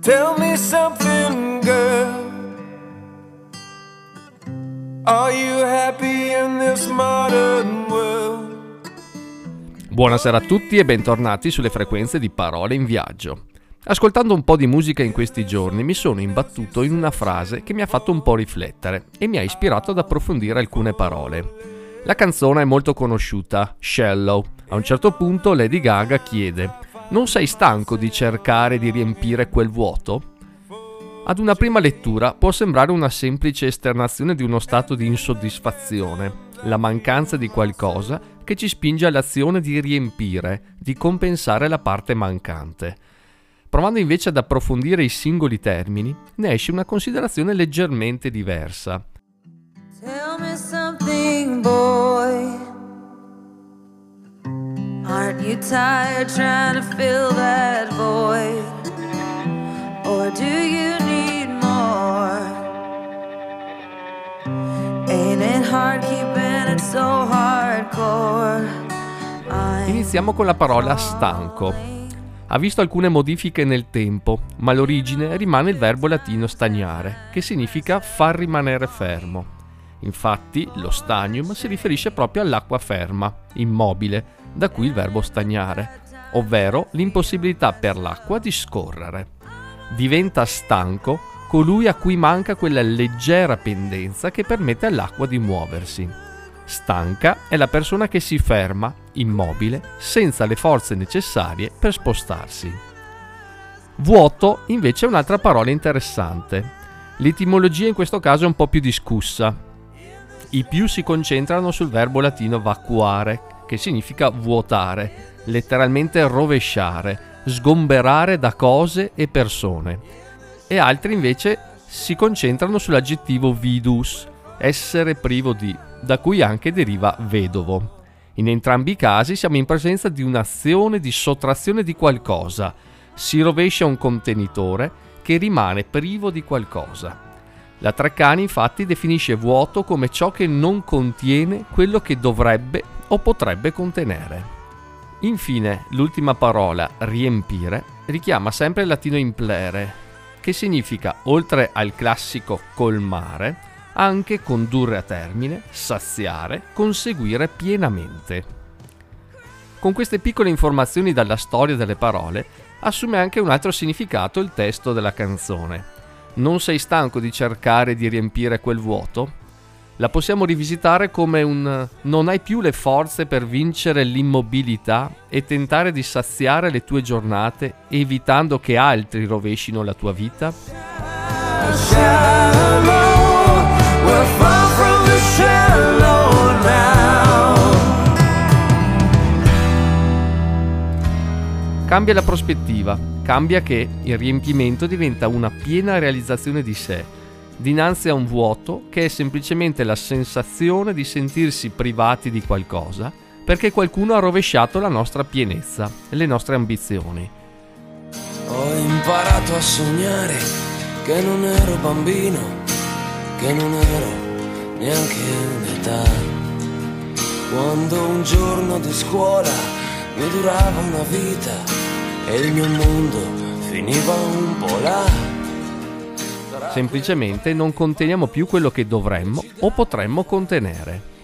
Tell me something, girl. Are you happy in this modern world? Buonasera a tutti e bentornati sulle frequenze di Parole in Viaggio. Ascoltando un po' di musica in questi giorni mi sono imbattuto in una frase che mi ha fatto un po' riflettere e mi ha ispirato ad approfondire alcune parole. La canzone è molto conosciuta, Shallow. A un certo punto Lady Gaga chiede: Non sei stanco di cercare di riempire quel vuoto? Ad una prima lettura può sembrare una semplice esternazione di uno stato di insoddisfazione, la mancanza di qualcosa che ci spinge all'azione di riempire, di compensare la parte mancante. Provando invece ad approfondire i singoli termini, ne esce una considerazione leggermente diversa. You tired trying to fill that void? Or do you need more? Ain't it hard keeping it so hardcore? Iniziamo con la parola stanco. Ha visto alcune modifiche nel tempo, ma l'origine rimane il verbo latino stagnare, che significa far rimanere fermo. Infatti, lo stagnium si riferisce proprio all'acqua ferma, immobile, da cui il verbo stagnare, ovvero l'impossibilità per l'acqua di scorrere. Diventa stanco colui a cui manca quella leggera pendenza che permette all'acqua di muoversi. Stanca è la persona che si ferma, immobile, senza le forze necessarie per spostarsi. Vuoto invece è un'altra parola interessante. L'etimologia in questo caso è un po' più discussa. I più si concentrano sul verbo latino vacuare, che significa vuotare, letteralmente rovesciare, sgomberare da cose e persone. E altri invece si concentrano sull'aggettivo vidus, essere privo di, da cui anche deriva vedovo. In entrambi i casi siamo in presenza di un'azione di sottrazione di qualcosa. Si rovescia un contenitore che rimane privo di qualcosa. La Treccani infatti definisce vuoto come ciò che non contiene quello che dovrebbe o potrebbe contenere. Infine, l'ultima parola, riempire, richiama sempre il latino implere, che significa, oltre al classico colmare, anche condurre a termine, saziare, conseguire pienamente. Con queste piccole informazioni dalla storia delle parole, assume anche un altro significato il testo della canzone. Non sei stanco di cercare di riempire quel vuoto? La possiamo rivisitare come un non hai più le forze per vincere l'immobilità e tentare di saziare le tue giornate evitando che altri rovescino la tua vita? Shallow, Cambia la prospettiva, cambia che il riempimento diventa una piena realizzazione di sé, dinanzi a un vuoto che è semplicemente la sensazione di sentirsi privati di qualcosa perché qualcuno ha rovesciato la nostra pienezza, le nostre ambizioni. Ho imparato a sognare che non ero bambino, che non ero neanche un'età. Quando un giorno di scuola mi durava una vita e il mio mondo finiva un po' là. Semplicemente non conteniamo più quello che dovremmo o potremmo contenere.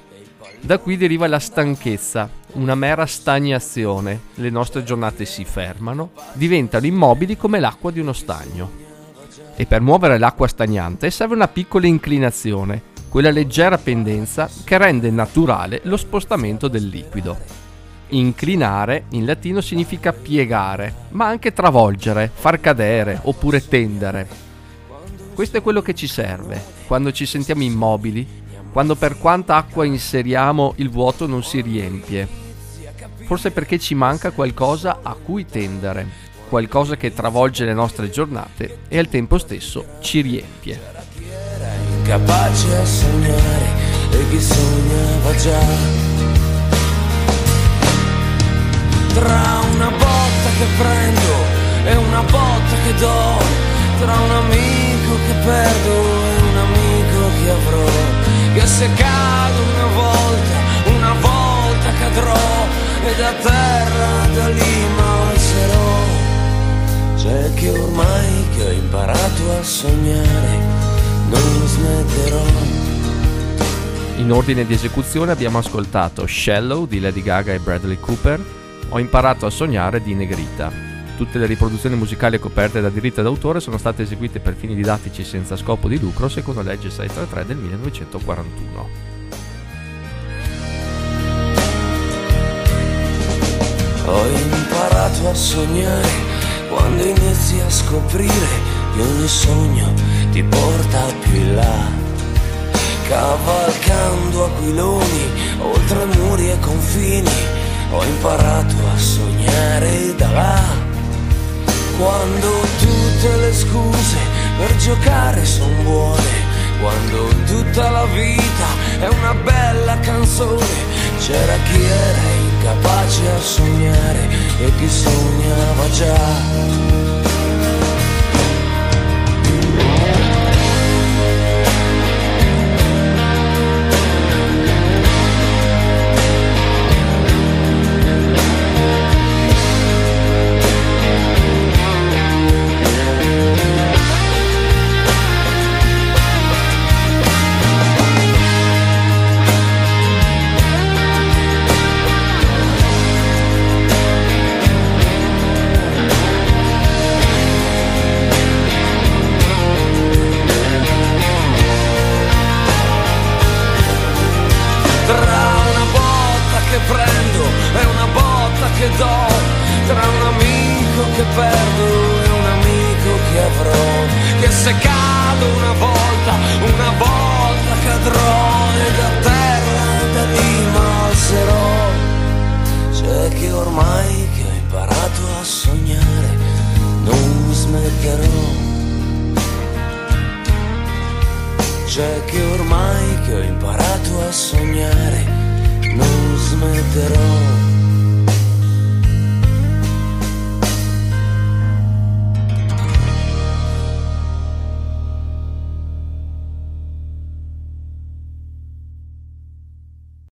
Da qui deriva la stanchezza, una mera stagnazione. Le nostre giornate si fermano, diventano immobili come l'acqua di uno stagno. E per muovere l'acqua stagnante serve una piccola inclinazione, quella leggera pendenza che rende naturale lo spostamento del liquido. Inclinare in latino significa piegare, ma anche travolgere, far cadere oppure tendere. Questo è quello che ci serve quando ci sentiamo immobili, quando per quanta acqua inseriamo il vuoto non si riempie. Forse perché ci manca qualcosa a cui tendere, qualcosa che travolge le nostre giornate e al tempo stesso ci riempie. Era incapace a sognare e chi sognava già. Tra una botta che prendo e una botta che do, tra un amico che perdo e un amico che avrò, che se cado una volta, una volta cadrò e da terra da lì m'alzerò. C'è che ormai che ho imparato a sognare, non smetterò. In ordine di esecuzione abbiamo ascoltato Shallow di Lady Gaga e Bradley Cooper, Ho imparato a sognare di Negrita. Tutte le riproduzioni musicali coperte da diritto d'autore sono state eseguite per fini didattici senza scopo di lucro secondo legge 633 del 1941. Ho imparato a sognare quando inizi a scoprire che ogni sogno ti porta più in là. Cavalcando aquiloni oltre muri e confini, ho imparato a sognare da là. Quando tutte le scuse per giocare son buone, quando tutta la vita è una bella canzone, c'era chi era incapace a sognare e chi sognava già. Se cado una volta, una volta cadrò E da terra da lì C'è che ormai che ho imparato a sognare Non smetterò C'è che ormai che ho imparato a sognare, non smetterò.